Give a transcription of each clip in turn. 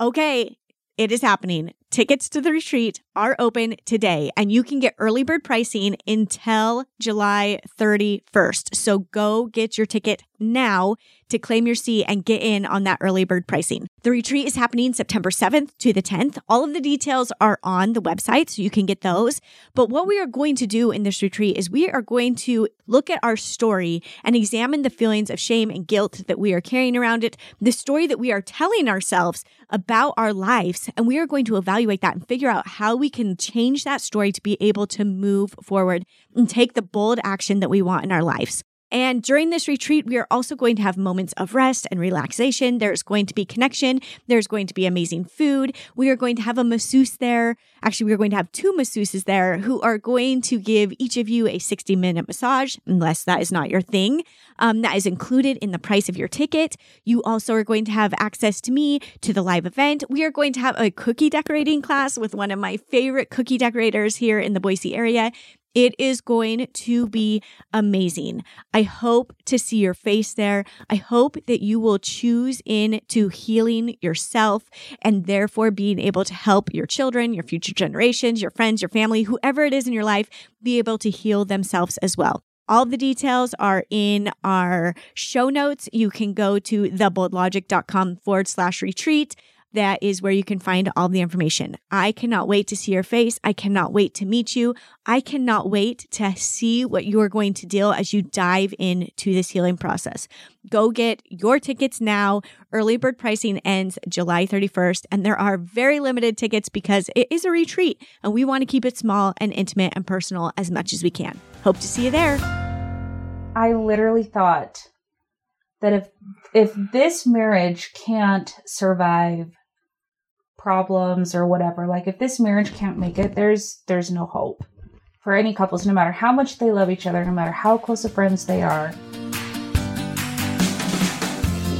Okay, it is happening. Tickets to the retreat are open today, and you can get early bird pricing until July 31st. So go get your ticket now to claim your seat and get in on that early bird pricing. The retreat is happening September 7th to the 10th. All of the details are on the website, so you can get those. But what we are going to do in this retreat is we are going to look at our story and examine the feelings of shame and guilt that we are carrying around it, the story that we are telling ourselves about our lives, and we are going to evaluate that and figure out how we can change that story to be able to move forward and take the bold action that we want in our lives. And during this retreat, we are also going to have moments of rest and relaxation. There's going to be connection. There's going to be amazing food. We are going to have a masseuse there. Actually, we are going to have two masseuses there who are going to give each of you a 60 minute massage, unless that is not your thing. Um, that is included in the price of your ticket. You also are going to have access to me to the live event. We are going to have a cookie decorating class with one of my favorite cookie decorators here in the Boise area. It is going to be amazing. I hope to see your face there. I hope that you will choose in to healing yourself and therefore being able to help your children, your future generations, your friends, your family, whoever it is in your life, be able to heal themselves as well. All the details are in our show notes. You can go to theboldlogic.com forward slash retreat that is where you can find all the information. I cannot wait to see your face. I cannot wait to meet you. I cannot wait to see what you are going to deal as you dive into this healing process. Go get your tickets now. Early bird pricing ends July 31st, and there are very limited tickets because it is a retreat and we want to keep it small and intimate and personal as much as we can. Hope to see you there. I literally thought that if if this marriage can't survive problems or whatever like if this marriage can't make it there's there's no hope for any couples no matter how much they love each other no matter how close of friends they are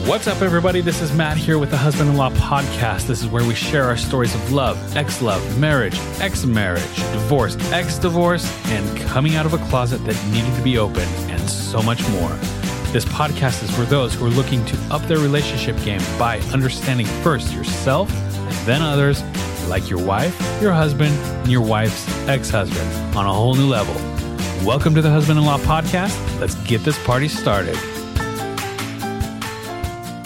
What's up, everybody? This is Matt here with the Husband in Law Podcast. This is where we share our stories of love, ex love, marriage, ex marriage, divorce, ex divorce, and coming out of a closet that needed to be opened, and so much more. This podcast is for those who are looking to up their relationship game by understanding first yourself and then others, like your wife, your husband, and your wife's ex husband on a whole new level. Welcome to the Husband in Law Podcast. Let's get this party started.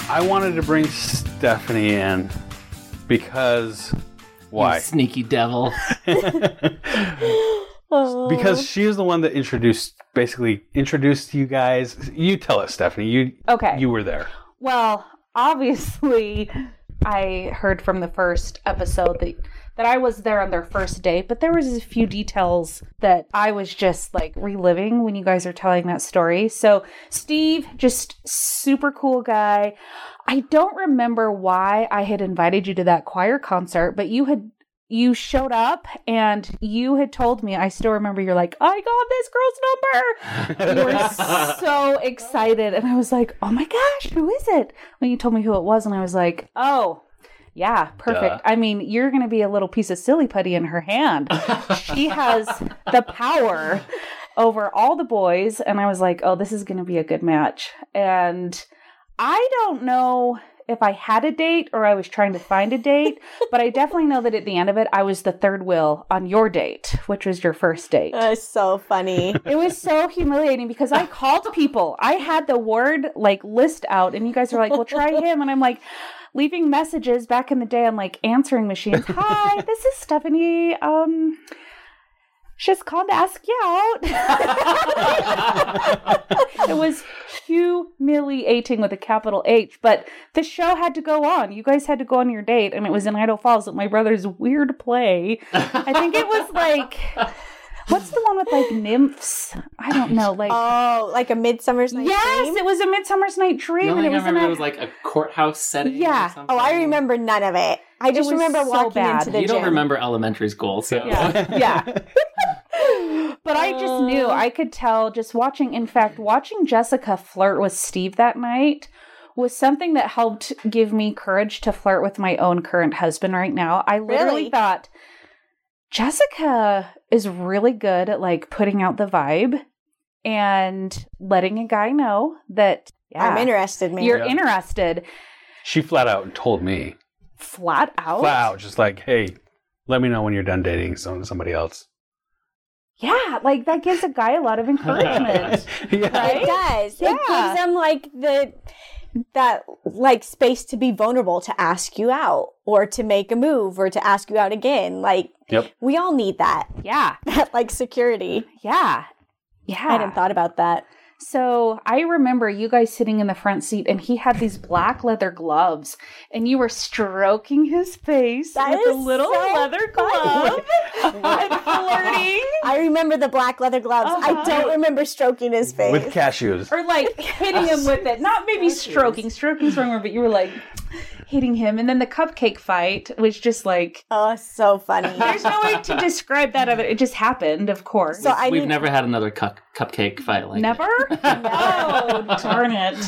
I wanted to bring Stephanie in because why? You sneaky devil. because she is the one that introduced basically introduced you guys. You tell us stephanie. You Okay. you were there. Well obviously i heard from the first episode that that i was there on their first date but there was a few details that i was just like reliving when you guys are telling that story. So steve just super cool guy. I don't remember why i had invited you to that choir concert but you had you showed up and you had told me i still remember you're like i got this girl's number. You were so excited. And i was like oh my gosh who is it? When you told me who it was and i was like oh yeah perfect. Duh. i mean you're gonna be a little piece of silly putty in her hand. She has the power over all the boys. And i was like oh this is gonna be a good match. And i don't know if I had a date or I was trying to find a date, but I definitely know that at the end of it, I was the third wheel on your date, which was your first date. That's so funny. It was so humiliating because I called people. I had the word like list out, and you guys were like, well, try him. And I'm like, leaving messages back in the day on like answering machines. Hi, this is Stephanie. Um, just called to ask you out. it was humiliating with a capital H, but the show had to go on. You guys had to go on your date, and it was in Idaho Falls at my brother's weird play. I think it was like. What's the one with like nymphs? I don't know. Like oh, like a Midsummer's Night yes, Dream? it was a Midsummer's Night The Dream, only and thing it I was in remember a was like a courthouse setting. Yeah. Or something. Oh, I remember none of it. I just was remember so walking bad. into the You gym. don't remember elementary school, so Yeah. yeah. but I just knew. I could tell just watching. In fact, watching Jessica flirt with Steve that night was something that helped give me courage to flirt with my own current husband right now. I literally Really? thought Jessica is really good at like putting out the vibe and letting a guy know that yeah, I'm interested, man. you're Yeah. interested. she flat out told me flat out. Flat out, just like, hey, let me know when you're done dating some, somebody else. Yeah, like that gives a guy a lot of encouragement. yeah. Right? It does. Yeah. It gives them like the that like space to be vulnerable to ask you out or to make a move or to ask you out again. Like Yep. we all need that. yeah, That like security. yeah, yeah. I hadn't thought about that. So I remember you guys sitting in the front seat, and he had these black leather gloves, and you were stroking his face That with a little so leather glove and flirting, I remember the black leather gloves. Uh-huh. I don't remember stroking his face. With cashews. or like hitting him with it. Not maybe stroking. Stroking's wrong word, but you were like hitting him, and then the cupcake fight was just like. oh, so funny. There's no way to describe that of it. It just happened, of course. So I We've need- never had another cup cupcake fight like Never? Oh, darn it.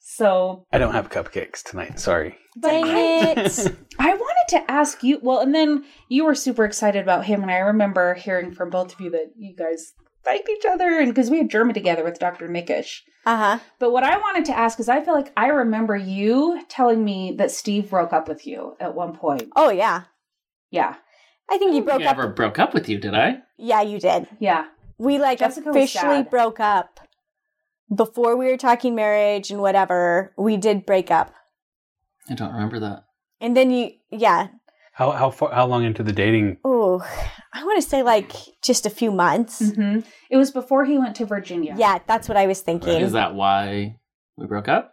So I don't have cupcakes tonight. Sorry. Dang it. I wanted to ask you. Well, and then you were super excited about him, and I remember hearing from both of you that you guys liked each other, and because we had German together with Dr. Nickish. Uh huh. But what I wanted to ask is, I feel like I remember you telling me that Steve broke up with you at one point. Oh yeah. Yeah, I think you I broke think I up. never broke up with you, did I? Yeah, you did. yeah. We like Jessica officially broke up before we were talking marriage and whatever. We did break up, I don't remember that. and then you, yeah. How how far how long into the dating? Oh, I want to say like just a few months. hmm It was before he went to Virginia. Yeah, that's what I was thinking. Is that why we broke up?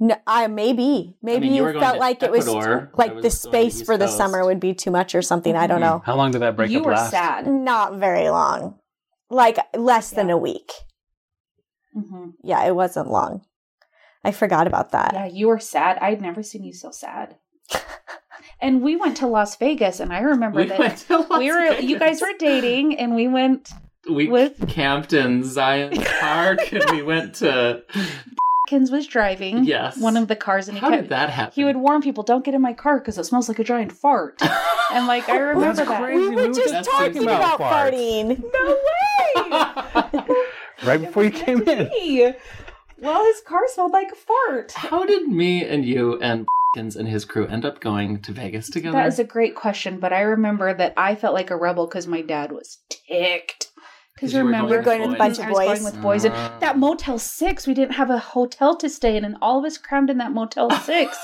No, I maybe maybe mean, you you, felt to like it was Ecuador. Like was the space East for the Coast. summer would be too much or something. I don't know. How long did that breakup you were last? sad. Not very long, like less than a week. Hmm Yeah, it wasn't long. I forgot about that. Yeah, you were sad. I'd never seen you so sad. and we went to Las Vegas, and I remember We that went to Las we were. You guys were dating, and we went. We with- camped in Zion Park and we went to. Kins was driving. Yes. one of the cars, and he How kept. did that happen? He would warn people, "Don't get in my car because it smells like a giant fart." and like I remember That's that. crazy. We were were just just talking talking about, about farting. No way! Right before you came in. Hey. Well, his car smelled like a fart. How did me and you and and his crew end up going to Vegas together? That is a great question, but I remember that I felt like a rebel because my dad was ticked. Because you were remember, going with Going with a bunch of I was going boys. with boys, and that Motel Six, we didn't have a hotel to stay in, and all of us crammed in that Motel Six.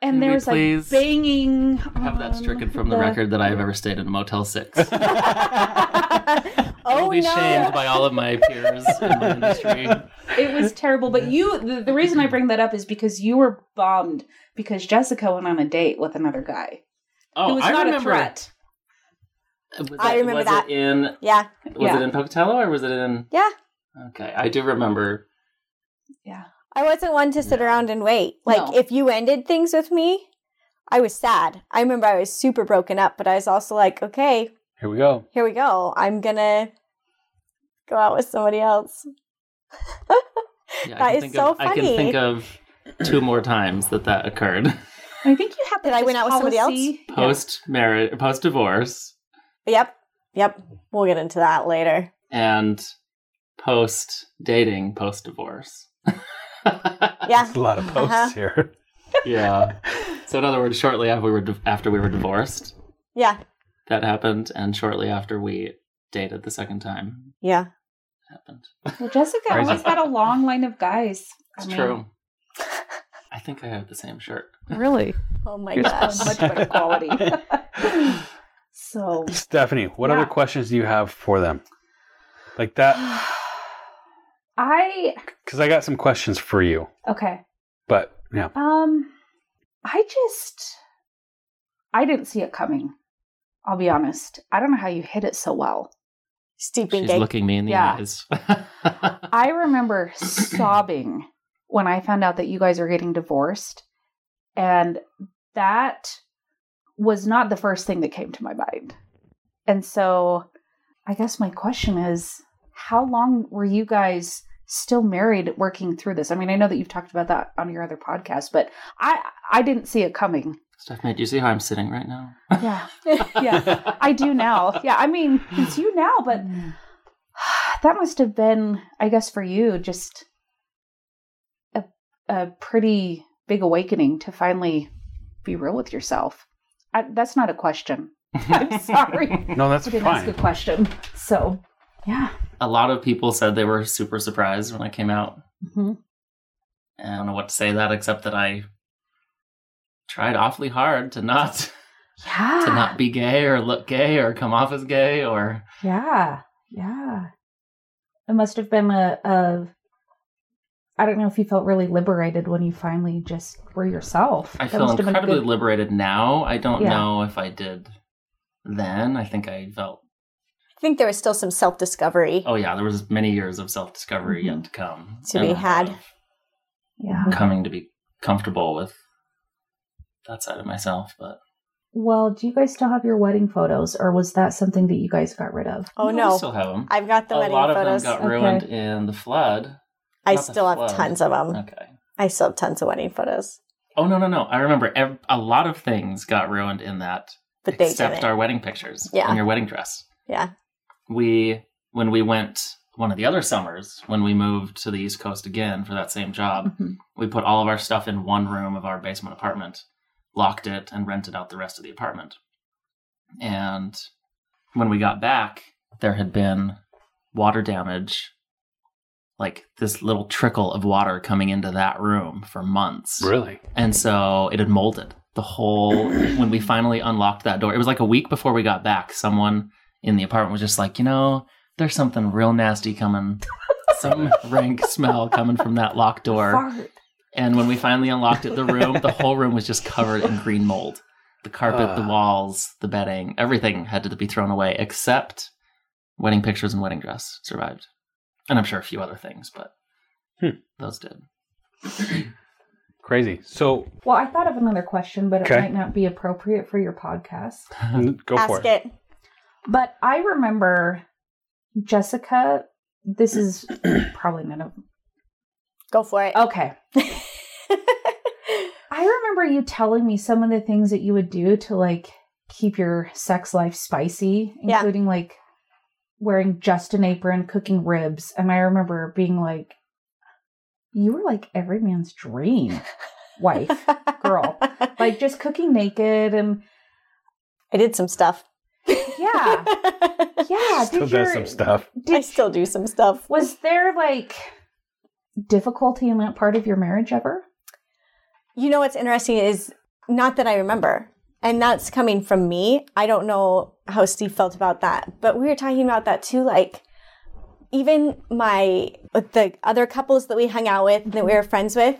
And Can there we was like banging. have that stricken from the, record that I have ever stayed in a Motel 6. oh I'll be no! shamed by all of my peers in the industry. It was terrible. But you, the, the reason I bring that up is because you were bummed because Jessica went on a date with another guy Oh, who was I not remember. a threat. Uh, was I it- remember was that. It in yeah, was Yeah. it in Pocatello or was it in? yeah. Okay, I do remember. Yeah. I wasn't one to sit No. around and wait. Like No. if you ended things with me, I was sad. I remember I was super broken up, but I was also like, okay, Here we go. here we go. I'm gonna go out with somebody else. Yeah, That I can is think so of, I can think of two more times that that occurred I think you had Did I went out with somebody else? post marriage, post divorce, Yep, yep. We'll get into that later. and post dating, post divorce. Yeah. There's a lot of posts Uh-huh. here. yeah. So in other words, shortly after we were di- after we were divorced, Yeah, that happened, and shortly after we dated the second time, yeah. It happened. Well, Jessica Crazy. always had a long line of guys. I It's mean, true. I think I have the same shirt. Really? Oh my Gosh. gosh. Much better quality. so, Stephanie, what Yeah. other questions do you have for them? Like that, I because I got some questions for you. okay. But yeah, Um, I just I didn't see it coming. I'll be honest. I don't know how you hit it so well. Steeping She's gay. looking me in the Yeah. eyes. I remember sobbing when I found out that you guys are getting divorced, and that was not the first thing that came to my mind. And so, I guess my question is, how long were you guys still married working through this? I mean, I know that you've talked about that on your other podcast, but I I didn't see it coming. Stephanie, do you see how I'm sitting right now? Yeah, yeah, I do now. Yeah, I mean, it's you now, but that must have been, I guess, for you, just a a pretty big awakening to finally be real with yourself. I, that's not a question. I'm sorry. No, that's I didn't ask a question. So, yeah. A lot of people said they were super surprised when I came out. hmm I don't know what to say to that except that I tried awfully hard to not Yeah. to not be gay or look gay or come off as gay or Yeah. Yeah. It must have been a, a I don't know if you felt really liberated when you finally just were yourself. I That feel must have been a incredibly good- liberated now. I don't Yeah. know if I did then. I think I felt I think there was still some self discovery. oh yeah, there was many years of self discovery Mhm. yet to come. To be had. Yeah. Coming to be comfortable with that side of myself, but Well, do you guys still have your wedding photos, or was that something that you guys got rid of? Oh no, I no, still have them. I've got the wedding flooding. a wedding lot of photos. them got Okay. ruined in the flood. I not the still have flood. tons of them. Okay. I still have tons of wedding photos, Oh no no no! I remember ev- a lot of things got ruined in that, but they except didn't. our wedding pictures Yeah. and your wedding dress. yeah, We when we went one of the other summers when we moved to the East Coast again for that same job, Mhm. we put all of our stuff in one room of our basement apartment, locked it, and rented out the rest of the apartment. And when we got back, there had been water damage, like this little trickle of water coming into that room for months. Really? And so it had molded. The whole, when we finally unlocked that door, it was like a week before we got back. Someone in the apartment was just like, you know, there's something real nasty coming, some rank smell coming from that locked door. Fart. And when we finally unlocked it, the room, the whole room was just covered in green mold. The carpet, the Ah. walls, the bedding, everything had to be thrown away except wedding pictures and wedding dress survived. And I'm sure a few other things, but Hmm. those did. Crazy. So Well, I thought of another question, but it might not be appropriate for your podcast. go for ask it. it. But I remember Jessica. This is probably none of. Go for it. Okay. I remember you telling me some of the things that you would do to like keep your sex life spicy, Yeah. including like wearing just an apron, cooking ribs. And I remember being like, you were like every man's dream wife, girl. Like just cooking naked and I did some stuff. yeah. Yeah. Still did does your- some stuff. I Did, still do some stuff. was there like difficulty in that part of your marriage ever? You know what's interesting is not that I remember, and that's coming from me. I don't know how Steve felt about that, but we were talking about that too. Like, even my the other couples that we hung out with that we were friends with,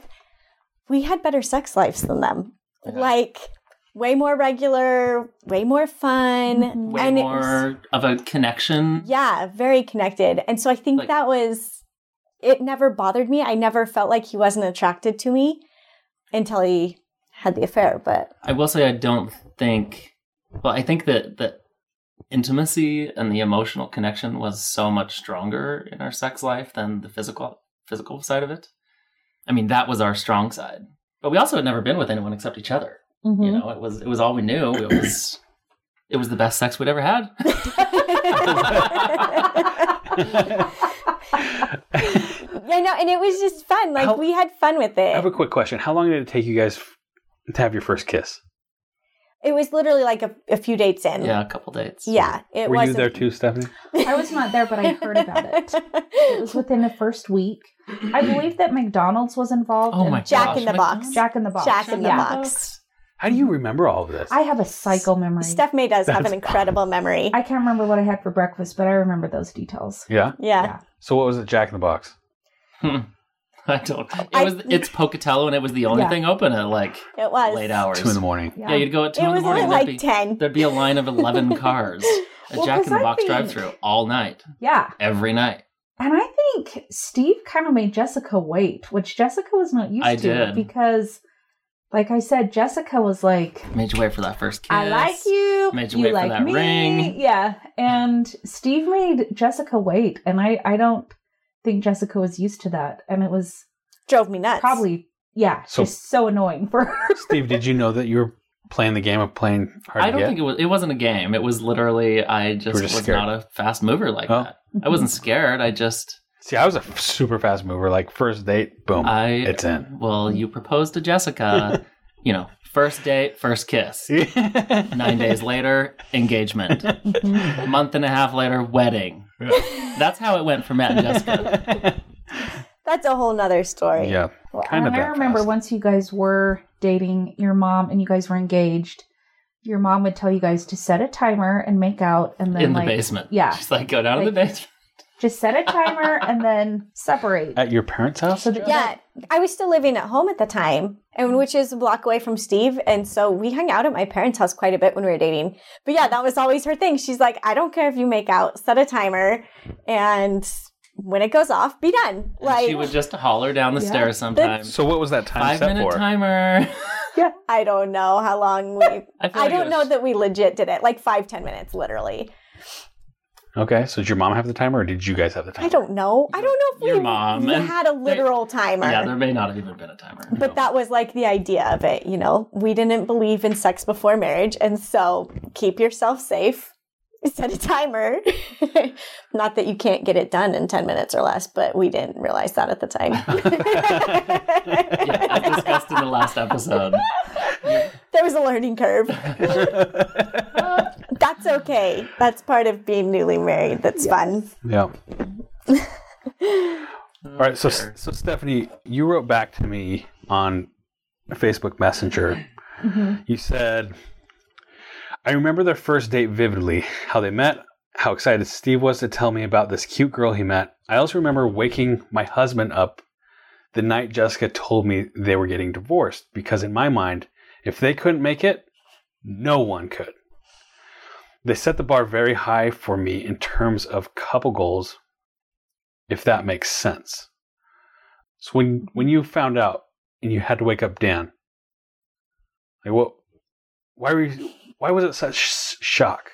we had better sex lives than them. Yeah. Like, way more regular, way more fun. Way and more was- of a connection. yeah, very connected. And so I think Like- that was it never bothered me. I never felt like he wasn't attracted to me until he had the affair, but I will say I don't think well, I think that that intimacy and the emotional connection was so much stronger in our sex life than the physical physical side of it. I mean, that was our strong side. But we also had never been with anyone except each other. Mm-hmm. You know, it was it was all we knew. It was it was the best sex we'd ever had. yeah, no, and it was just fun. Like How- we had fun with it. I it. have a quick question. How long did it take you guys f- to have your first kiss? it was literally like a, a few dates in. yeah, a couple dates. Yeah, it Were was you there too, Stephanie? I was not there, but I heard about it. It was within the first week. I believe that McDonald's was involved. Oh and my Jack gosh, in the McDonald's? box. Jack in the Box. Jack in the Yeah. box. How do you remember all of this? I have a psycho memory. Steph May does have That's an incredible memory. I can't remember what I had for breakfast, but I remember those details. yeah. yeah. Yeah. So what was it, Jack in the Box? I don't. It I- was it's Pocatello and it was the only Yeah. thing open at like it was. late hours. Two in the morning. Yeah, you'd go at two It in the morning. at there'd like be- 10. There'd be a line of 11 cars a Well, Jack 'cause in the I Box drive through all night, Yeah. every night. And I think Steve kind of made Jessica wait, which Jessica was not used I to did. because, like I said, Jessica was like, Made you wait for that first kiss. I like you. Made you you wait for like that me. ring. Yeah. And Steve made Jessica wait. And I, I don't think Jessica was used to that. And it was Drove me nuts. probably, yeah, So- just so annoying for her. Steve, did you know that you were playing the game of playing hard I don't get? think it was. It wasn't a game. It was literally. I just, were just was scared. not a fast mover like Oh. that. I wasn't scared. I just. See, I was a f- super fast mover. Like first date, boom, I. it's in. Well, you proposed to Jessica. you know, First date, first kiss. Nine days later, engagement. A month and a half later, wedding. That's how it went for Matt and Jessica. That's a whole nother story. yeah, kind of. I remember fast. once you guys were dating your mom and you guys were engaged, your mom would tell you guys to set a timer and make out and then In the basement. yeah. She's like, go down to the basement. Just set a timer and then separate. at your parents' house. So that Yeah, I was still living at home at the time, and which is a block away from Steve, and so we hung out at my parents' house quite a bit when we were dating. But yeah, that was always her thing. She's like, "I don't care if you make out, set a timer, and when it goes off, be done." And Like she would just holler down the Yeah. stairs sometimes. so what was that time Five set minute for? timer. I don't know how long we. I, I like don't know that we legit did it. Like five, ten minutes, literally. Okay, so did your mom have the timer, or did you guys have the timer? I don't know. I don't know if Your we mom and had a literal timer. Yeah, there may not have even been a timer. But that was like the idea of it, you know. We didn't believe in sex before marriage, and so keep yourself safe. Set a timer. Not that you can't get it done in 10 minutes or less, but we didn't realize that at the time. yeah, as discussed in the last episode. there was a learning curve. That's okay. That's part of being newly married. That's fun. Yeah. All right, so so Stephanie, you wrote back to me on Facebook Messenger. Mm-hmm. You said, "I remember their first date vividly. How they met, how excited Steve was to tell me about this cute girl he met. I also remember waking my husband up the night Jessica told me they were getting divorced because in my mind, if they couldn't make it, no one could." They set the bar very high for me in terms of couple goals, if that makes sense. So when when you found out and you had to wake up Dan, like what? Why were you? Why was it such sh- shock?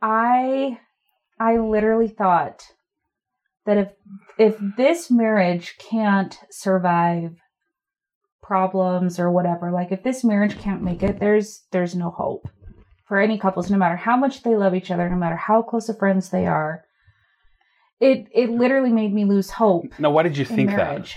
I I literally thought that if if this marriage can't survive problems or whatever, like if this marriage can't make it, there's there's no hope for any couples, no matter how much they love each other, no matter how close of friends they are. It it literally made me lose hope Now, why did you in think that?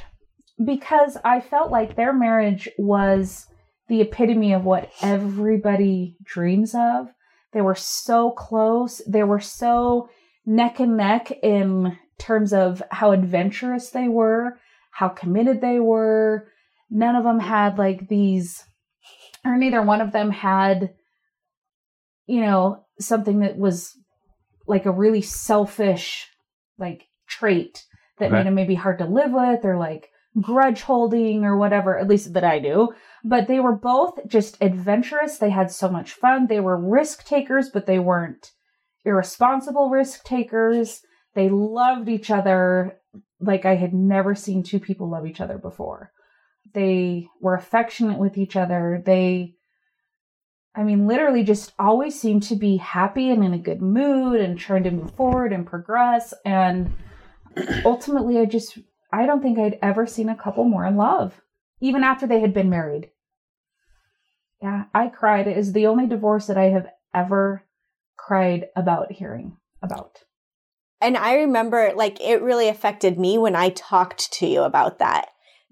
because I felt like their marriage was the epitome of what everybody dreams of. They were so close. They were so neck and neck in terms of how adventurous they were, how committed they were. None of them had like these, or neither one of them had, you know, something that was like a really selfish, like trait that Okay. made them maybe hard to live with or like grudge holding or whatever, at least that I do. But they were both just adventurous. They had so much fun. They were risk takers, but they weren't irresponsible risk takers. They loved each other like I had never seen two people love each other before. They were affectionate with each other. They, I mean, literally just always seemed to be happy and in a good mood and trying to move forward and progress. And ultimately, I just, I don't think I'd ever seen a couple more in love, even after they had been married. Yeah, I cried. It is the only divorce that I have ever cried about hearing about. And I remember like it really affected me when I talked to you about that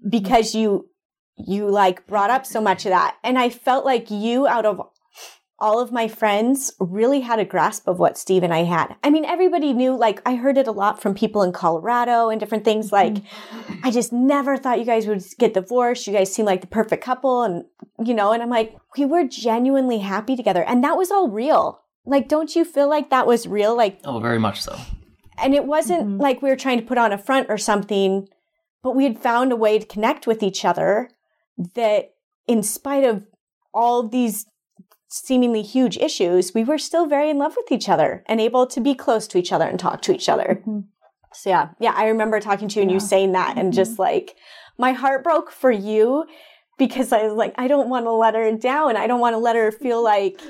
because you you like brought up so much of that and I felt like you out of all of my friends really had a grasp of what Steve and I had. I mean everybody knew like I heard it a lot from people in Colorado and different things like I just never thought you guys would get divorced. You guys seem like the perfect couple and you know and I'm like we were genuinely happy together and that was all real. Like don't you feel like that was real like Oh, very much so. and it wasn't Mhm. like we were trying to put on a front or something, but we had found a way to connect with each other that, in spite of all these seemingly huge issues, we were still very in love with each other and able to be close to each other and talk to each other. Mhm. So, yeah, yeah, I remember talking to you and you saying that, and just like my heart broke for you because I was like, I don't want to let her down. I don't want to let her feel like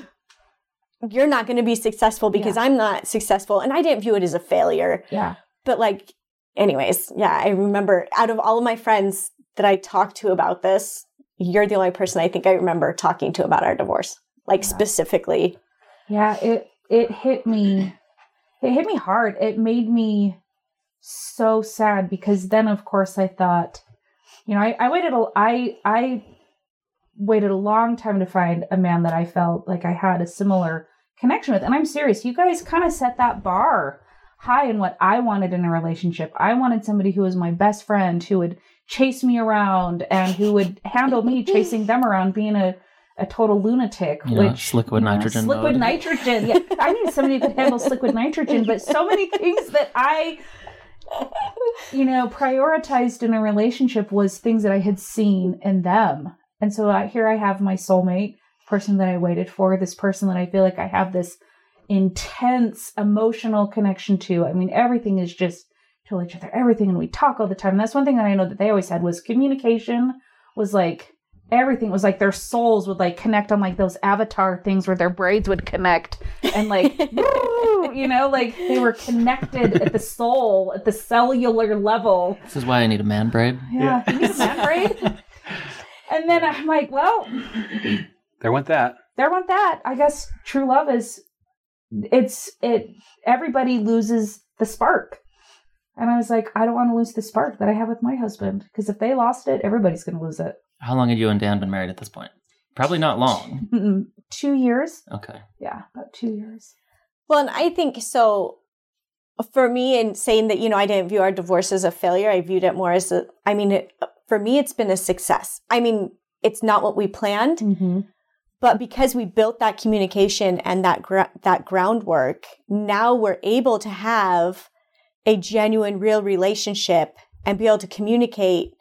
you're not going to be successful because I'm not successful. And I didn't view it as a failure. Yeah. But like, anyways, yeah, I remember out of all of my friends that I talked to about this, you're the only person I think I remember talking to about our divorce, like Yeah. specifically. Yeah, it it hit me it hit me hard. It made me so sad because then of course I thought, you know, I, I waited a I I waited a long time to find a man that I felt like I had a similar connection with. And I'm serious, you guys kind of set that bar high in what I wanted in a relationship. I wanted somebody who was my best friend, who would chase me around and who would handle me chasing them around being a a total lunatic, You know, which liquid nitrogen liquid nitrogen. Yeah, I need somebody who could handle liquid nitrogen. But so many things that I, you know, prioritized in a relationship was things that I had seen in them, and so I, here I have my soulmate, person that I waited for, this person that I feel like I have this intense emotional connection to. I mean, everything is just tell each other everything, and we talk all the time. And that's one thing that I know that they always had was communication was like everything was like their souls would like connect on like those avatar things where their braids would connect and like woo, you know like they were connected at the soul at the cellular level. This is why I need a man braid. yeah, you need a man braid. And then i'm like well There went that. there went that. I guess true love is it's it everybody loses the spark. And i was like i don't want to lose the spark that i have with my husband because if they lost it everybody's going to lose it How long had you and Dan been married at this point? Probably not long. Mm-mm. two years Okay. yeah about two years Well, and I think so for me in saying that, you know, I didn't view our divorce as a failure. I viewed it more as a, I mean, it, for me, it's been a success. I mean, it's not what we planned, mm-hmm. but because we built that communication and that, gra- that groundwork, now we're able to have a genuine, real relationship and be able to communicate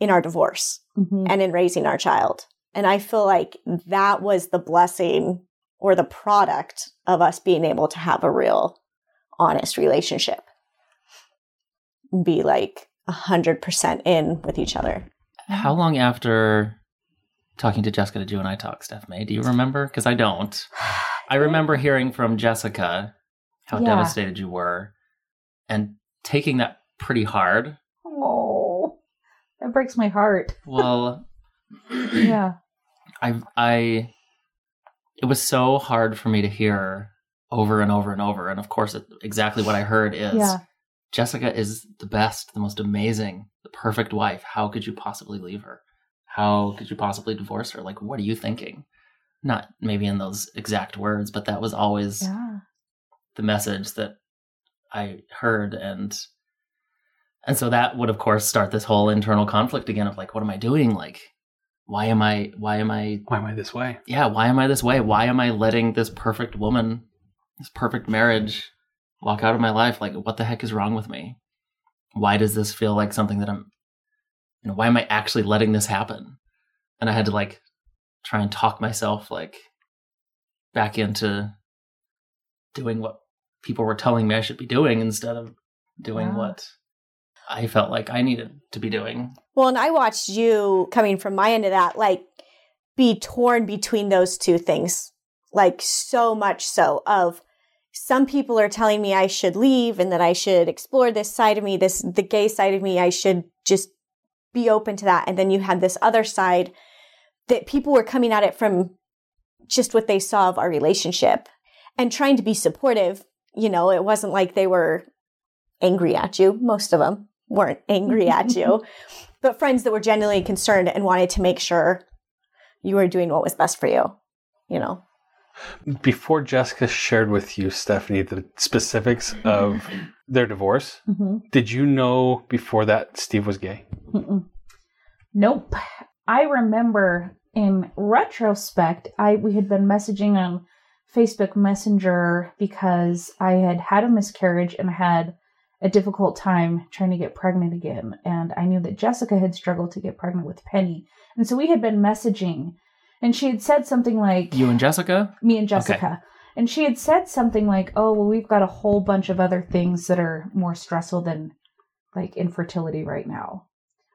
in our divorce Mm-hmm. and in raising our child. And I feel like that was the blessing or the product of us being able to have a real honest relationship. Be like a hundred percent in with each other. How long after talking to Jessica did you and I talk, Stephanie? Do you remember? Because I don't. I remember hearing from Jessica how Yeah. devastated you were and taking that pretty hard. That breaks my heart. Well, Yeah. I I it was so hard for me to hear over and over and over and of course it, exactly what I heard is Yeah. Jessica is the best, the most amazing, the perfect wife. How could you possibly leave her? How could you possibly divorce her? Like what are you thinking? Not maybe in those exact words, but that was always Yeah. the message that I heard and and so that would of course start this whole internal conflict again of like what am I doing? Like why am I why am I Why am I this way? yeah, why am I this way? Why am I letting this perfect woman, this perfect marriage walk out of my life? Like what the heck is wrong with me? Why does this feel like something that I'm you know, why am I actually letting this happen? And I had to like try and talk myself like back into doing what people were telling me I should be doing instead of doing Yeah. what I felt like I needed to be doing. Well, and I watched you coming from my end of that, like be torn between those two things, like so much so of some people are telling me I should leave and that I should explore this side of me, this the gay side of me. I should just be open to that. And then you had this other side that people were coming at it from just what they saw of our relationship and trying to be supportive. You know, it wasn't like they were angry at you. Most of them weren't angry at you, but friends that were genuinely concerned and wanted to make sure you were doing what was best for you. You know, Before Jessica shared with you, Stephanie, the specifics of their divorce, Mm-hmm. did you know before that Steve was gay? Mm-mm. Nope. I remember in retrospect, I we had been messaging on Facebook Messenger because I had had a miscarriage and had a difficult time trying to get pregnant again. And I knew that Jessica had struggled to get pregnant with Penny. And so we had been messaging and she had said something like You and Jessica? me and Jessica. And she had said something like, "Oh, well, we've got a whole bunch of other things that are more stressful than like infertility right now."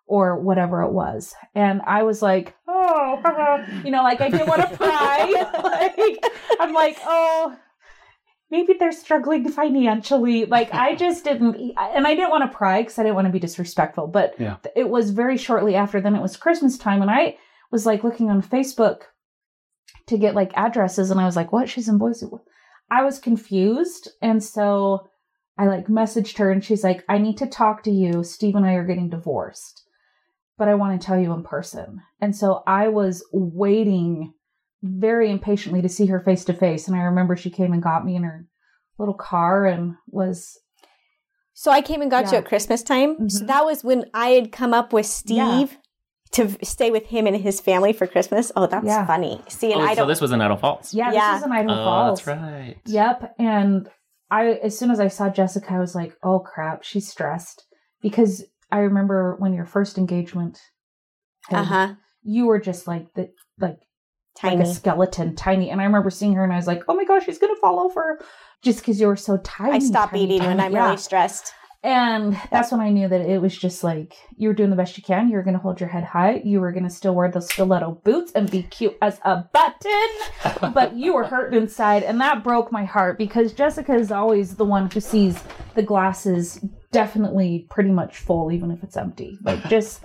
Or whatever it was. And I was like, oh, you know, like I didn't want to pry. like, I'm like, oh, maybe they're struggling financially. Like, I just didn't, and I didn't want to pry because I didn't want to be disrespectful. But Yeah. it was very shortly after then, it was Christmas time. And I was like looking on Facebook to get like addresses and I was like, what? She's in Boise. I was confused. And so I like messaged her and she's like, I need to talk to you. Steve and I are getting divorced. but I want to tell you in person. And so I was waiting very impatiently to see her face to face. And I remember she came and got me in her little car and was So I came and got you at Christmas time. So Mhm. that was when I had come up with Steve Yeah. to stay with him and his family for Christmas. Oh, that's Yeah. funny. See, and Oh, I don't. So this was in Idaho Falls. yeah, Yeah. this is in Idaho oh, Falls. that's right. Yep. And I, as soon as I saw Jessica, I was like, oh crap, she's stressed. Because I remember when your first engagement, uh huh. you were just like the, like, Tiny. like a skeleton, tiny. And I remember seeing her and I was like, oh my gosh, she's going to fall over just because you were so tiny. I stop tiny, eating when. I'm Yeah. really stressed. And that's when I knew that it was just like you were doing the best you can. You were going to hold your head high. You were going to still wear those stiletto boots and be cute as a button. but you were hurt inside. And that broke my heart because Jessica is always the one who sees the glasses definitely pretty much full, even if it's empty. Like just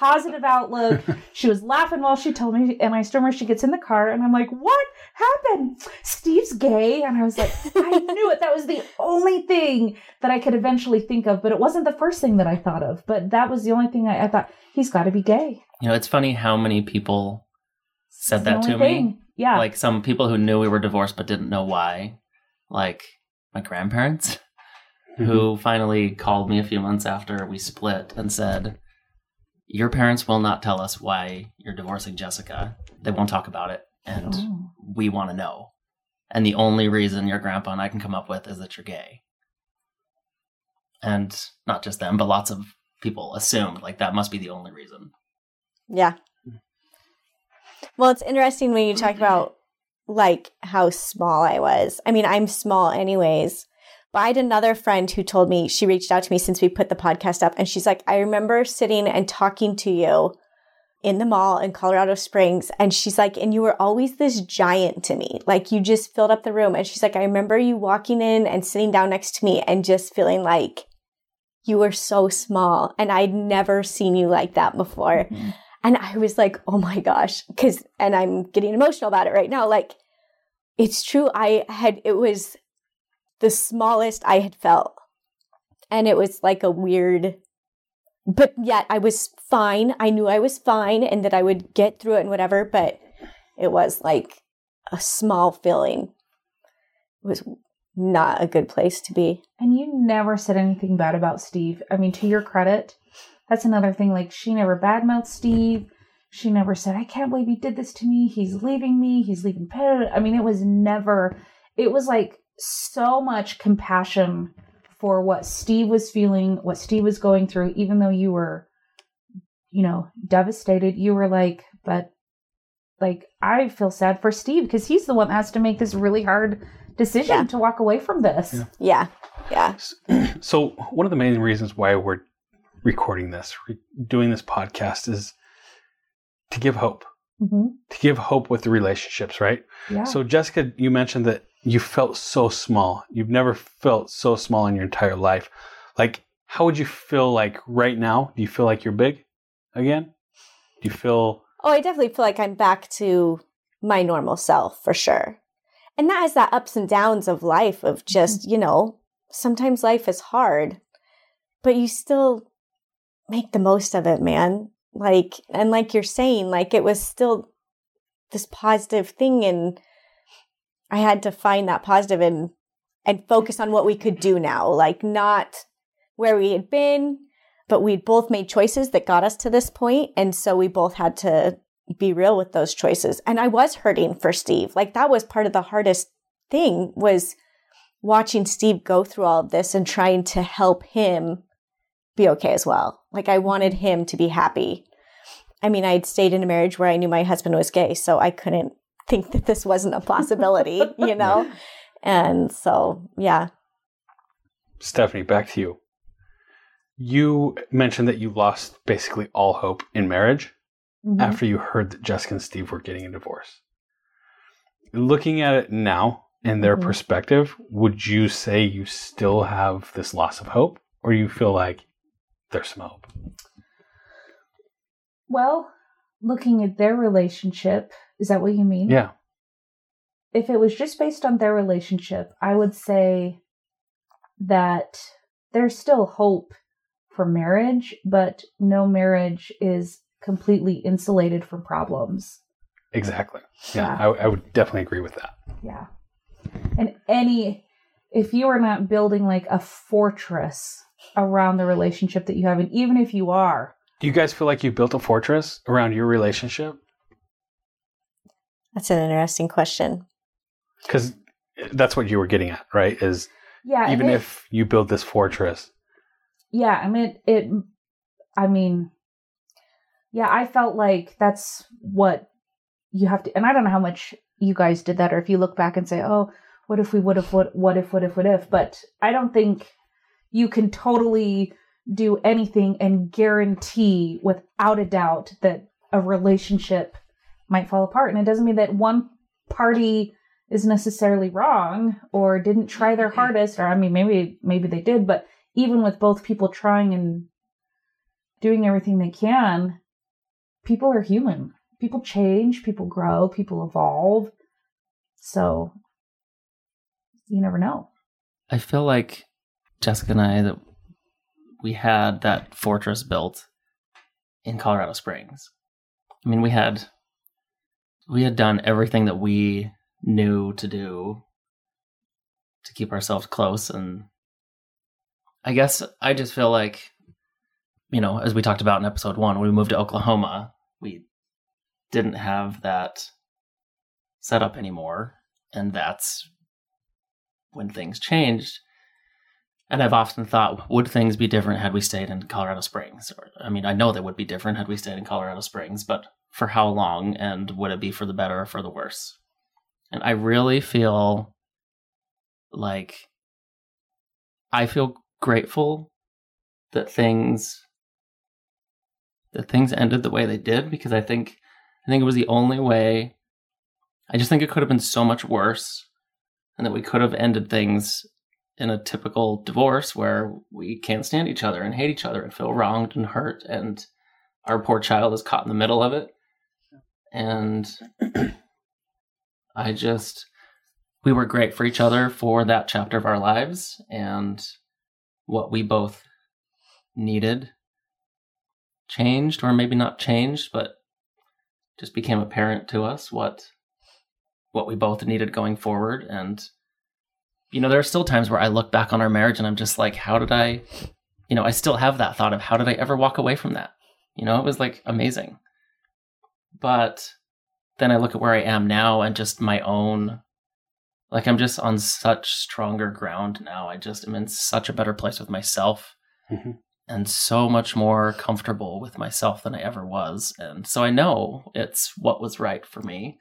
positive outlook. She was laughing while she told me. And I still remember she gets in the car and I'm like, what happened? Steve's gay. And I was like, I knew it. That was the only thing that I could eventually think of, but it wasn't the first thing that I thought of. But that was the only thing I, I thought he's got to be gay. You know, it's funny how many people said It's the that to only me. Yeah. Like some people who knew we were divorced but didn't know why. Like my grandparents, who finally called me a few months after we split and said, Your parents will not tell us why you're divorcing Jessica. They won't talk about it. And Oh. we want to know. And the only reason your grandpa and I can come up with is that you're gay. And not just them, but lots of people assumed like that must be the only reason. Yeah. Well, it's interesting when you talk about like how small I was. I mean, I'm small anyways. But I had another friend who told me she reached out to me since we put the podcast up and she's like, I remember sitting and talking to you in the mall in Colorado Springs. And she's like, and you were always this giant to me. Like you just filled up the room. And she's like, I remember you walking in and sitting down next to me and just feeling like you were so small. And I'd never seen you like that before. Mhm. And I was like, oh my gosh. Cause, and I'm getting emotional about it right now. Like, it's true. I had, it was the smallest I had felt. And it was like a weird, but yet I was fine. I knew I was fine and that I would get through it and whatever. But it was like a small feeling. It was not a good place to be. And you never said anything bad about Steve. I mean, to your credit, that's another thing. Like, she never badmouthed Steve. She never said, I can't believe he did this to me. He's leaving me. He's leaving. I mean, it was never, it was like so much compassion for what Steve was feeling, what Steve was going through, even though you were, you know, devastated. You were like, but like, I feel sad for Steve because he's the one that has to make this really hard decision Yeah. to walk away from this. Yeah. Yeah. Yeah. So one of the main reasons why we're recording this, re- doing this podcast, is to give hope. hmm To give hope with the relationships, right? Yeah. So Jessica, you mentioned that you felt so small. You've never felt so small in your entire life. Like, how would you feel like right now? Do you feel like you're big again? Do you feel Oh, I definitely feel like I'm back to my normal self for sure. And that is that ups and downs of life of mm-hmm. just, you know, sometimes life is hard, but you still make the most of it, man. Like, and like you're saying, like it was still this positive thing and I had to find that positive and and focus on what we could do now, like not where we had been, but we'd both made choices that got us to this point and so we both had to be real with those choices. And i was hurting for steve. Like that was part of the hardest thing was watching steve go through all of this and trying to help him be okay as well. Like i wanted him to be happy. I mean i'd stayed in a marriage where i knew my husband was gay so i couldn't think that this wasn't a possibility you know and so yeah Stephanie? Back to you. You mentioned that you lost basically all hope in marriage Mhm. after you heard that Jessica and Steve were getting a divorce. Looking at it now in their Mhm. perspective, would you say you still have this loss of hope, or you feel like there's some hope? Well, looking at their relationship, is that what you mean? Yeah. If it was just based on their relationship, I would say that there's still hope for marriage, but no marriage is completely insulated from problems. Exactly. Yeah, Yeah. I, I would definitely agree with that. Yeah. And any, if you are not building like a fortress around the relationship that you have, and even if you are, Do you guys feel like you built a fortress around your relationship? That's an interesting question. Because that's what you were getting at, right? Is yeah, even it- if you build this fortress, yeah, I mean, it, it, I mean, yeah, I felt like that's what you have to, and I don't know how much you guys did that, or if you look back and say, oh, what if we would have, what, what if, what if, what if, but I don't think you can totally do anything and guarantee without a doubt that a relationship might fall apart. And it doesn't mean that one party is necessarily wrong or didn't try their hardest, or I mean, maybe, maybe they did, but even with both people trying and doing everything they can, people are human. People change, people grow, people evolve. So you never know. I feel like Jessica and I that we had that fortress built in Colorado Springs. I mean, we had we had done everything that we knew to do to keep ourselves close and I guess I just feel like you know, as we talked about in episode 1, when we moved to Oklahoma, we didn't have that set up anymore and that's when things changed. And I've often thought, would things be different had we stayed in Colorado Springs? Or, I mean, I know they would be different had we stayed in Colorado Springs, but for how long? And would it be for the better or for the worse? And I really feel like I feel grateful that things that things ended the way they did because I think I think it was the only way. I just think it could have been so much worse and that we could have ended things in a typical divorce where we can't stand each other and hate each other and feel wronged and hurt and our poor child is caught in the middle of it and i just we were great for each other for that chapter of our lives and what we both needed changed or maybe not changed but just became apparent to us what what we both needed going forward. And you know there are still times where i look back on our marriage and i'm just like how did i you know i still have that thought of how did i ever walk away from that? You know it was like amazing but then i look at where i am now and just my own like i'm just on such stronger ground now i just am in such a better place with myself Mhm. and so much more comfortable with myself than i ever was and so i know it's what was right for me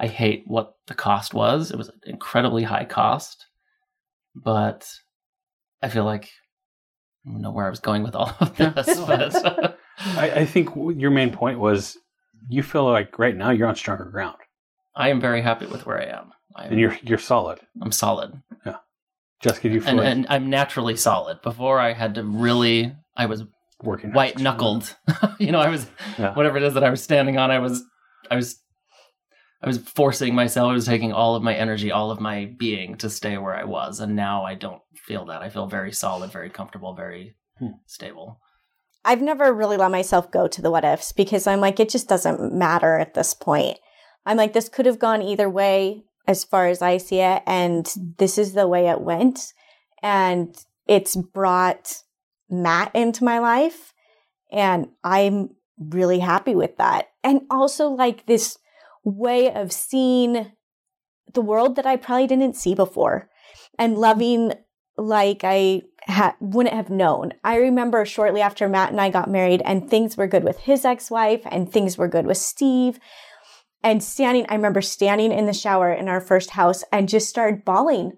I hate what the cost was. It was an incredibly high cost, but I feel like I don't know where I was going with all of Yeah. this. but I, I think your main point was you feel like right now you're on stronger ground I am very happy with where I am. I'm, and you're you're solid. I'm solid, Yeah. Jessica, do you feel and, like and I'm naturally solid. Before I had to really, I was working white knuckled. you know, I was Yeah. whatever it is that I was standing on. I was, I was, I was forcing myself. I was taking all of my energy, all of my being to stay where I was, and now I don't feel that. I feel very solid, very comfortable, very Hmm. stable. I've never really let myself go to the what ifs because I'm like, it just doesn't matter at this point. I'm like, this could have gone either way as far as I see it. And this is the way it went. And it's brought Matt into my life. And I'm really happy with that. And also, like, this way of seeing the world that I probably didn't see before and loving like I ha- wouldn't have known. I remember shortly after Matt and I got married, and things were good with his ex wife, and things were good with Steve. And standing, I remember standing in the shower in our first house and just started bawling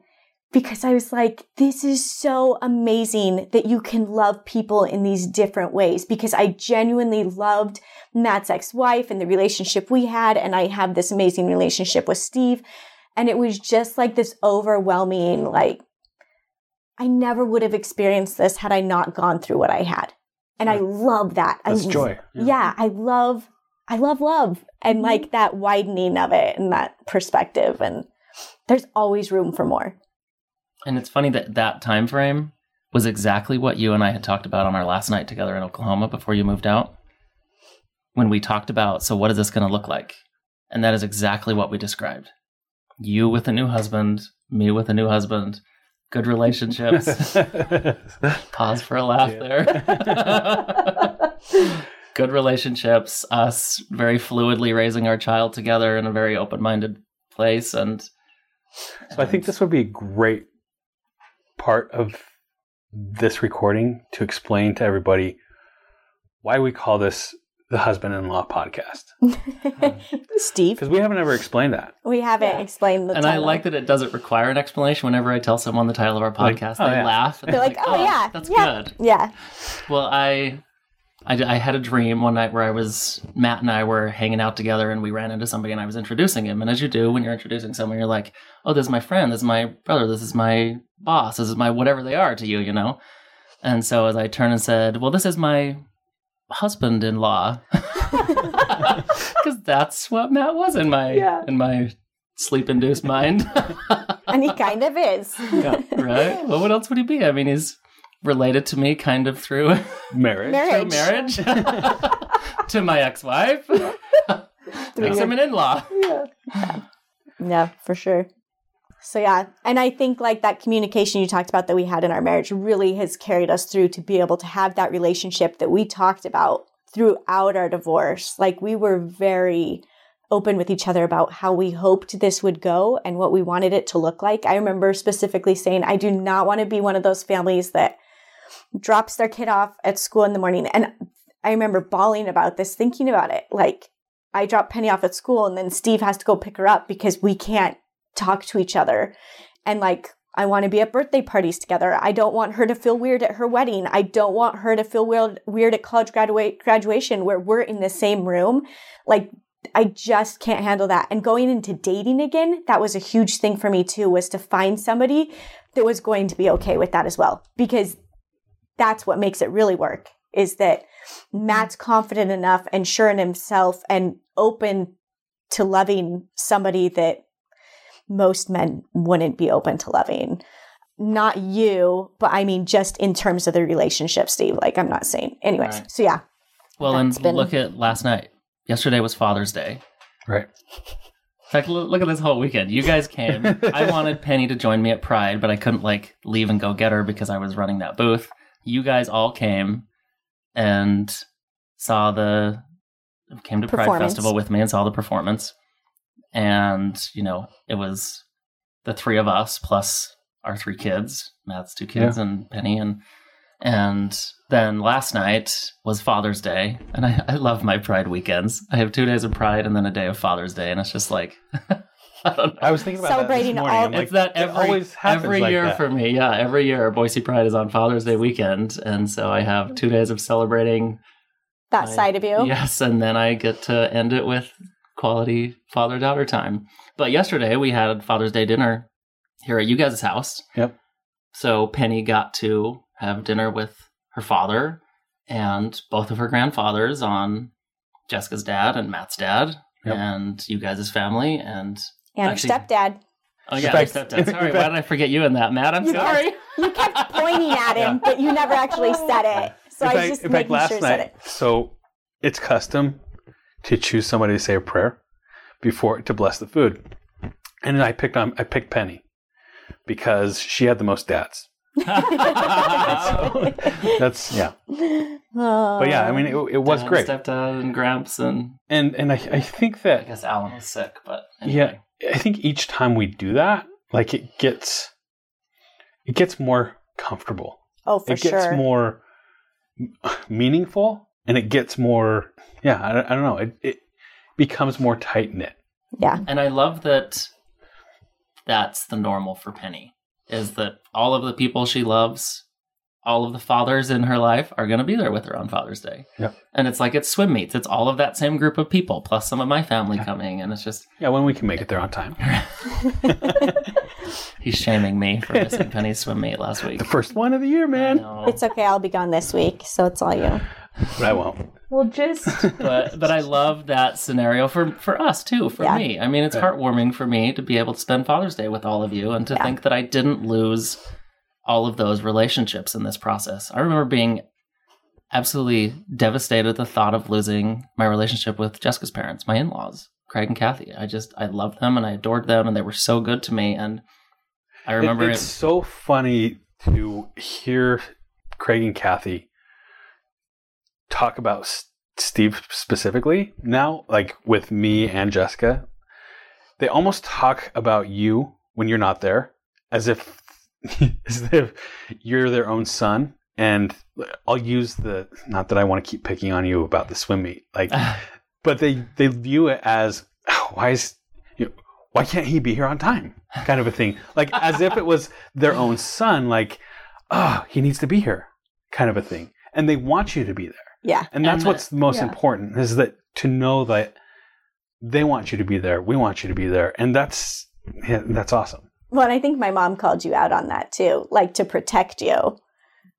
because I was like, this is so amazing that you can love people in these different ways because I genuinely loved Matt's ex wife and the relationship we had. And I have this amazing relationship with Steve. And it was just like this overwhelming, like, I never would have experienced this had I not gone through what I had. And I love that. that's I, joy. Yeah. I love, I love love and mm-hmm. like that widening of it and that perspective. And there's always room for more. And it's funny that that time frame was exactly what you and I had talked about on our last night together in Oklahoma before you moved out. When we talked about, so what is this going to look like? And that is exactly what we described. You with a new husband, me with a new husband, good relationships. Pause for a laugh there. good relationships, us very fluidly raising our child together in a very open minded place. And So I think this would be a great part of this recording to explain to everybody why we call this the husband in law podcast. Steve, Because we haven't ever explained that. we haven't Yeah. explained the and I like that it doesn't require an explanation. Whenever I tell someone the title of our Like, podcast, oh, they yeah. laugh. They're like, oh, "Oh, yeah, that's yeah." good." Yeah. Well, I, I, I had a dream one night where I was Matt and I were hanging out together, and we ran into somebody, and I was introducing him. And as you do when you're introducing someone, you're like, "Oh, this is my friend. This is my brother. This is my boss. This is my whatever they are to you," you know. And so as I turned and said, "Well, this is my husband-in-law," because that's what Matt was in my Yeah. in my sleep-induced mind. And he kind of is. yeah, right. Well, what else would he be? I mean, he's related to me kind of through Marriage. Marriage. through marriage to my ex-wife. Thinks I'm an in-law. Yeah. Yeah, for sure. So yeah, and I think like that communication you talked about that we had in our marriage really has carried us through to be able to have that relationship that we talked about throughout our divorce. Like we were very open with each other about how we hoped this would go and what we wanted it to look like. I remember specifically saying, I do not want to be one of those families that drops their kid off at school in the morning. And I remember bawling about this, thinking about it. Like I drop Penny off at school and then Steve has to go pick her up because we can't talk to each other. And like, I want to be at birthday parties together. I don't want her to feel weird at her wedding. I don't want her to feel weird, weird at college graduation where we're in the same room. Like, I just can't handle that. And going into dating again, that was a huge thing for me too, was to find somebody that was going to be okay with that as well. Because that's what makes it really work is that Matt's confident enough and sure in himself and open to loving somebody that most men wouldn't be open to loving. Not you, but I mean just in terms of the relationship, Steve. Like I'm not saying. Anyways, Right. so yeah. Well, and been- look at last night. Yesterday was Father's Day. Right. In fact, look, look at this whole weekend. You guys came. I wanted Penny to join me at Pride, but I couldn't like leave and go get her because I was running that booth. You guys all came and saw the came to Pride Festival with me and saw the performance. And, you know, it was the three of us plus our three kids, Matt's two kids and Penny and and then last night was Father's Day, and I, I love my Pride weekends. I have two days of Pride and then a day of Father's Day, and it's just like I don't know. I was thinking about Celebrating that this morning. all- like, it's that it every always happens every like year that. for me. Yeah, every year Boise Pride is on Father's Day weekend, and so I have two days of celebrating. That I- side of you. Yes, and then I get to end it with quality father daughter time. But yesterday we had Father's Day dinner here at you guys' house. Yep. So Penny got to have dinner with her father and both of her grandfathers on Jessica's dad and Matt's dad Yep. and you guys' family and And Actually- stepdad. oh yeah, fact- their stepdad. Sorry, why did I forget you in that, Matt? I'm You sorry. You kept pointing at him, but you never actually said it. So in I was fact, just in fact, making last sure I said night, it. so it's custom to choose somebody to say a prayer before to bless the food, and then I picked on I picked Penny because she had the most dads. That's yeah, but yeah, I mean it, it was Dad, great, Stepdad and Gramps and and and I, I think I that guess Alan was sick, but yeah. I think each time we do that, like it gets it gets more comfortable. oh, for sure. it gets sure. more meaningful and it gets more yeah i, don't- I don't know it, it becomes more tight knit yeah. And I love that that's the normal for Penny is that all of the people she loves, all of the fathers in her life are going to be there with her on Father's Day. Yep. And it's like it's swim meets. It's all of that same group of people plus some of my family coming and it's just yeah when we can make it there on time he's shaming me for missing Penny's swim meet last week. the first one of the year man. It's okay. I'll be gone this week, so it's all you. But i won't Well, just but but I love that scenario for for us too, for Yeah. me. I mean, it's heartwarming for me to be able to spend Father's Day with all of you and to Yeah. think that I didn't lose all of those relationships in this process. I remember being absolutely devastated at the thought of losing my relationship with Jessica's parents, my in-laws, Craig and Kathy. I just I loved them and I adored them and they were so good to me and I remember It- it's so funny to hear Craig and Kathy talk about S- Steve specifically now, like with me and Jessica. They almost talk about you when you're not there, as if as if you're their own son. And I'll use the not that I want to keep picking on you about the swim meet, like but they they view it as "Oh, why is you know, why can't he be here on time kind of a thing like as if it was their own son like oh he needs to be here kind of a thing and they want you to be there Yeah. and that's And what's most yeah. important is that to know that they want you to be there we want you to be there and that's yeah, that's awesome Well, and I think my mom called you out on that too, like to protect you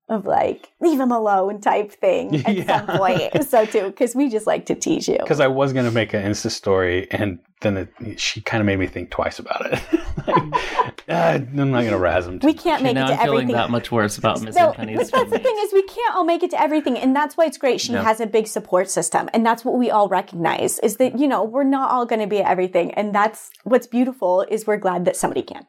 of like leave him alone type thing at Yeah. some point. So too, because we just like to tease you. because i was going to make an insta story and then it, she kind of made me think twice about it like, uh, i'm not going to razz him We can't Okay, make now it to I'm feeling that much worse about missing No, Penny's but that's the thing is we can't all make it to everything, and that's why it's great. She No. has a big support system, and that's what we all recognize is that you know we're not all going to be at everything, and that's what's beautiful is we're glad that somebody can.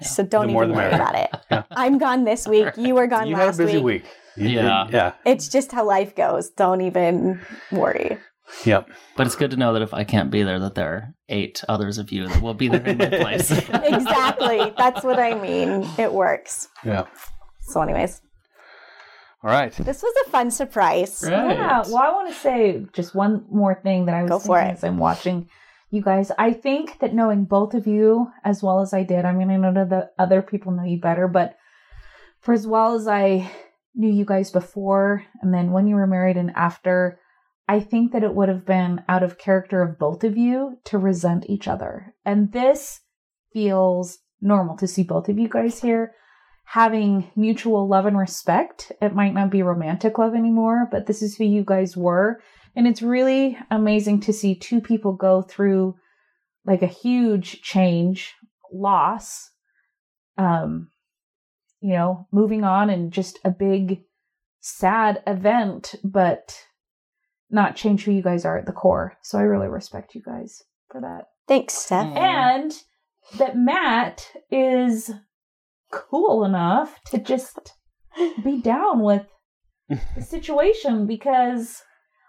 So don't The more even worry about it. Yeah. I'm gone this week. You were gone you had a last busy week. week, You- Yeah. yeah It's just how life goes. Don't even worry. Yep But it's good to know that if I can't be there, that there are eight others of you that will be there in my place. exactly. That's what I mean. It works. yeah So, anyways, all right this was a fun surprise. Right. Yeah. Well, I want to say just one more thing that I was Go for it. as I'm watching you guys. I think that knowing both of you as well as I did, I mean, I know that other people know you better, but for as well as I knew you guys before and then when you were married and after, I think that it would have been out of character of both of you to resent each other. And this feels normal to see both of you guys here having mutual love and respect. It might not be romantic love anymore, but this is who you guys were. And it's really amazing to see two people go through like a huge change, loss, um, you know, moving on and just a big sad event, but not change who you guys are at the core. So I really respect you guys for that Thanks, Steph. Mm. and that Matt is cool enough to just be down with the situation because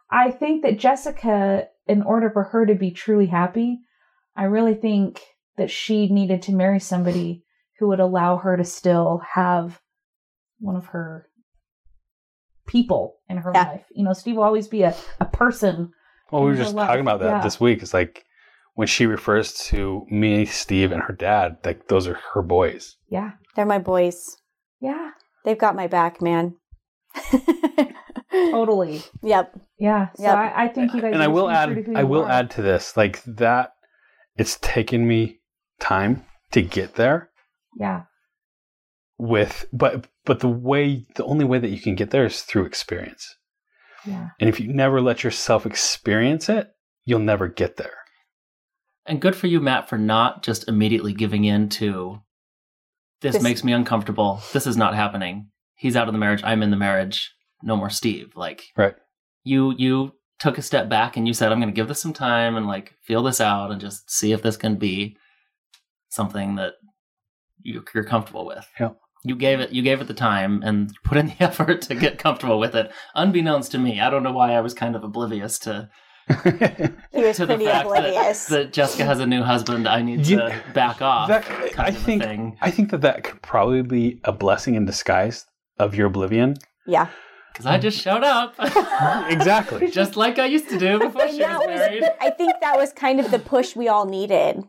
I think that Jessica, in order for her to be truly happy, I really think that she needed to marry somebody who would allow her to still have one of her people in her Yeah. life. You know, Steve will always be a, a person. Well, we were just life. talking about that Yeah. this week. It's like when she refers to me, Steve, and her dad, like those are her boys. Yeah. They're my boys. Yeah. They've got my back, man. Totally. Yep. Yeah. So Yep. I, I think you guys. And I will add, to I will are. add to this, like that. It's taken me time to get there Yeah. With, but but the way, the only way that you can get there is through experience. Yeah. And if you never let yourself experience it, you'll never get there. And good for you, Matt, for not just immediately giving in to this, This- makes me uncomfortable. This is not happening. He's out of the marriage. I'm in the marriage. No more Steve. Like Right. you you took a step back and you said, I'm gonna give this some time and like feel this out and just see if this can be something that you, you're comfortable with. Yeah. You gave it you gave it the time and put in the effort to get comfortable with it. Unbeknownst to me. I don't know why I was kind of oblivious to He was to the pretty fact oblivious. that, that Jessica has a new husband, I need You- to back off. That- I of think thing. I think that that could probably be a blessing in disguise of your oblivion. yeah. Because I just showed up, Exactly. just like I used to do before And she was was- married. I think that was kind of the push we all needed.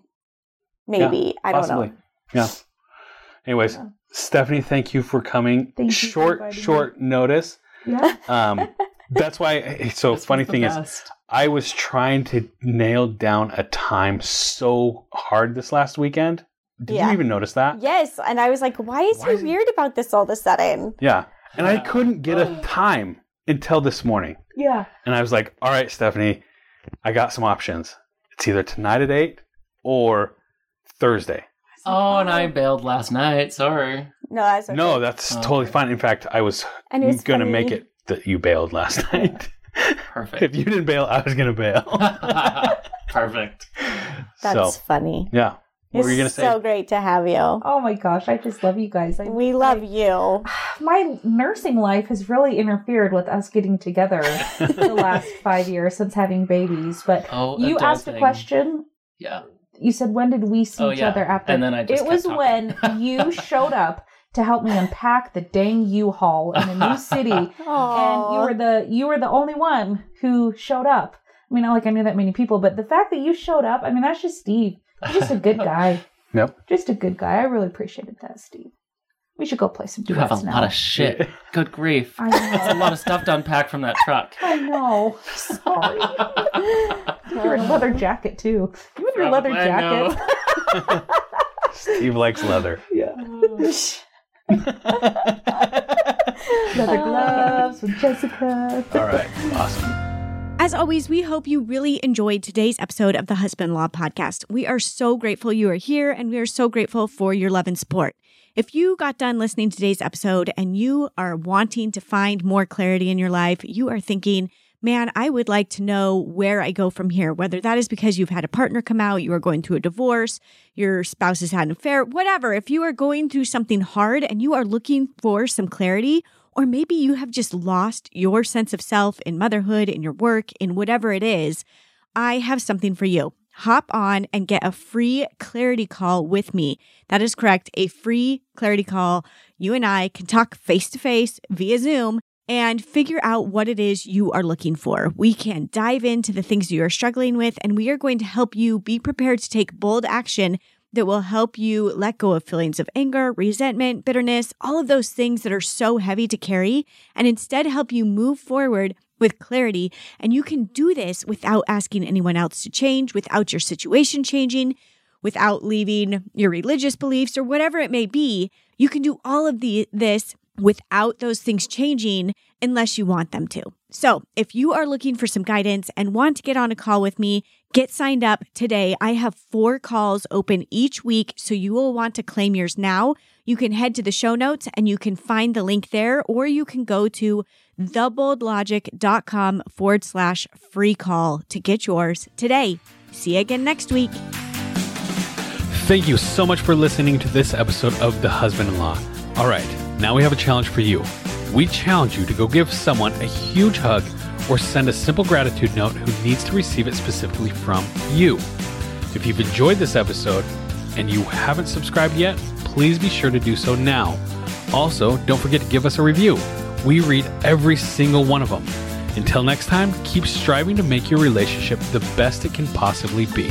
Maybe. I don't Possibly. know. Yeah. Anyways, Yeah. Stephanie, thank you for coming. Thank you for short, me. short notice. Yeah. Um, that's why. So This funny the thing is. I was trying to nail down a time so hard this last weekend. Did Yeah. you even notice that? Yes. And I was like, why is Why he is he- weird about this all of a sudden? Yeah. And I couldn't get a time until this morning. Yeah. And I was like, all right, Stephanie, I got some options. It's either tonight at 8 or Thursday. Oh, and I oh. bailed last night. Sorry. No, that's okay. No, that's Oh, totally okay. fine. In fact, I was And it's going to funny. make it that you bailed last night. Perfect. if you didn't bail, I was going to bail. Perfect. That's so, funny. yeah. What it's were you going to say? so great to have you. Oh my gosh, I just love you guys. I, We love you. my nursing life has really interfered with us getting together the last five years since having babies. But Oh, you asked a question. Yeah. You said, "When did we see Oh, each yeah. other?" After And then I just it was kept when you showed up to help me unpack the dang U-Haul in a new city, and you were the you were the only one who showed up. I mean, not like I knew that many people, but the fact that you showed up, I mean, that's just Steve. He's just a good guy. Yep. Just a good guy. I really appreciated that, Steve. We should go play some You have a duets now. lot of shit. Good grief. I That's a lot of stuff to unpack from that truck. I know. Sorry. You're in a leather jacket too. You in your leather Probably, I know. jacket. Steve likes leather. Yeah. Leather uh, gloves with Jessica. All right. Awesome. As always, we hope you really enjoyed today's episode of the Husband Law Podcast. We are so grateful you are here and we are so grateful for your love and support. If you got done listening to today's episode and you are wanting to find more clarity in your life, you are thinking, man, I would like to know where I go from here, whether that is because you've had a partner come out, you are going through a divorce, your spouse has had an affair, whatever. If you are going through something hard and you are looking for some clarity, or maybe you have just lost your sense of self in motherhood, in your work, in whatever it is, I have something for you. Hop on and get a free clarity call with me. That is correct, a free clarity call. You and I can talk face to face via Zoom and figure out what it is you are looking for. We can dive into the things you are struggling with, and we are going to help you be prepared to take bold action that will help you let go of feelings of anger, resentment, bitterness, all of those things that are so heavy to carry, and instead help you move forward with clarity. And you can do this without asking anyone else to change, without your situation changing, without leaving your religious beliefs or whatever it may be. You can do all of the this without those things changing unless you want them to. So, if you are looking for some guidance and want to get on a call with me, get signed up today. I have four calls open each week, so you will want to claim yours now. You can head to the show notes and you can find the link there, or you can go to theboldlogic.com forward slash free call to get yours today. See you again next week. Thank you so much for listening to this episode of The Husband in Law. All right, now we have a challenge for you. We challenge you to go give someone a huge hug or send a simple gratitude note who needs to receive it specifically from you. If you've enjoyed this episode and you haven't subscribed yet, please be sure to do so now. Also, don't forget to give us a review. We read every single one of them. Until next time, keep striving to make your relationship the best it can possibly be.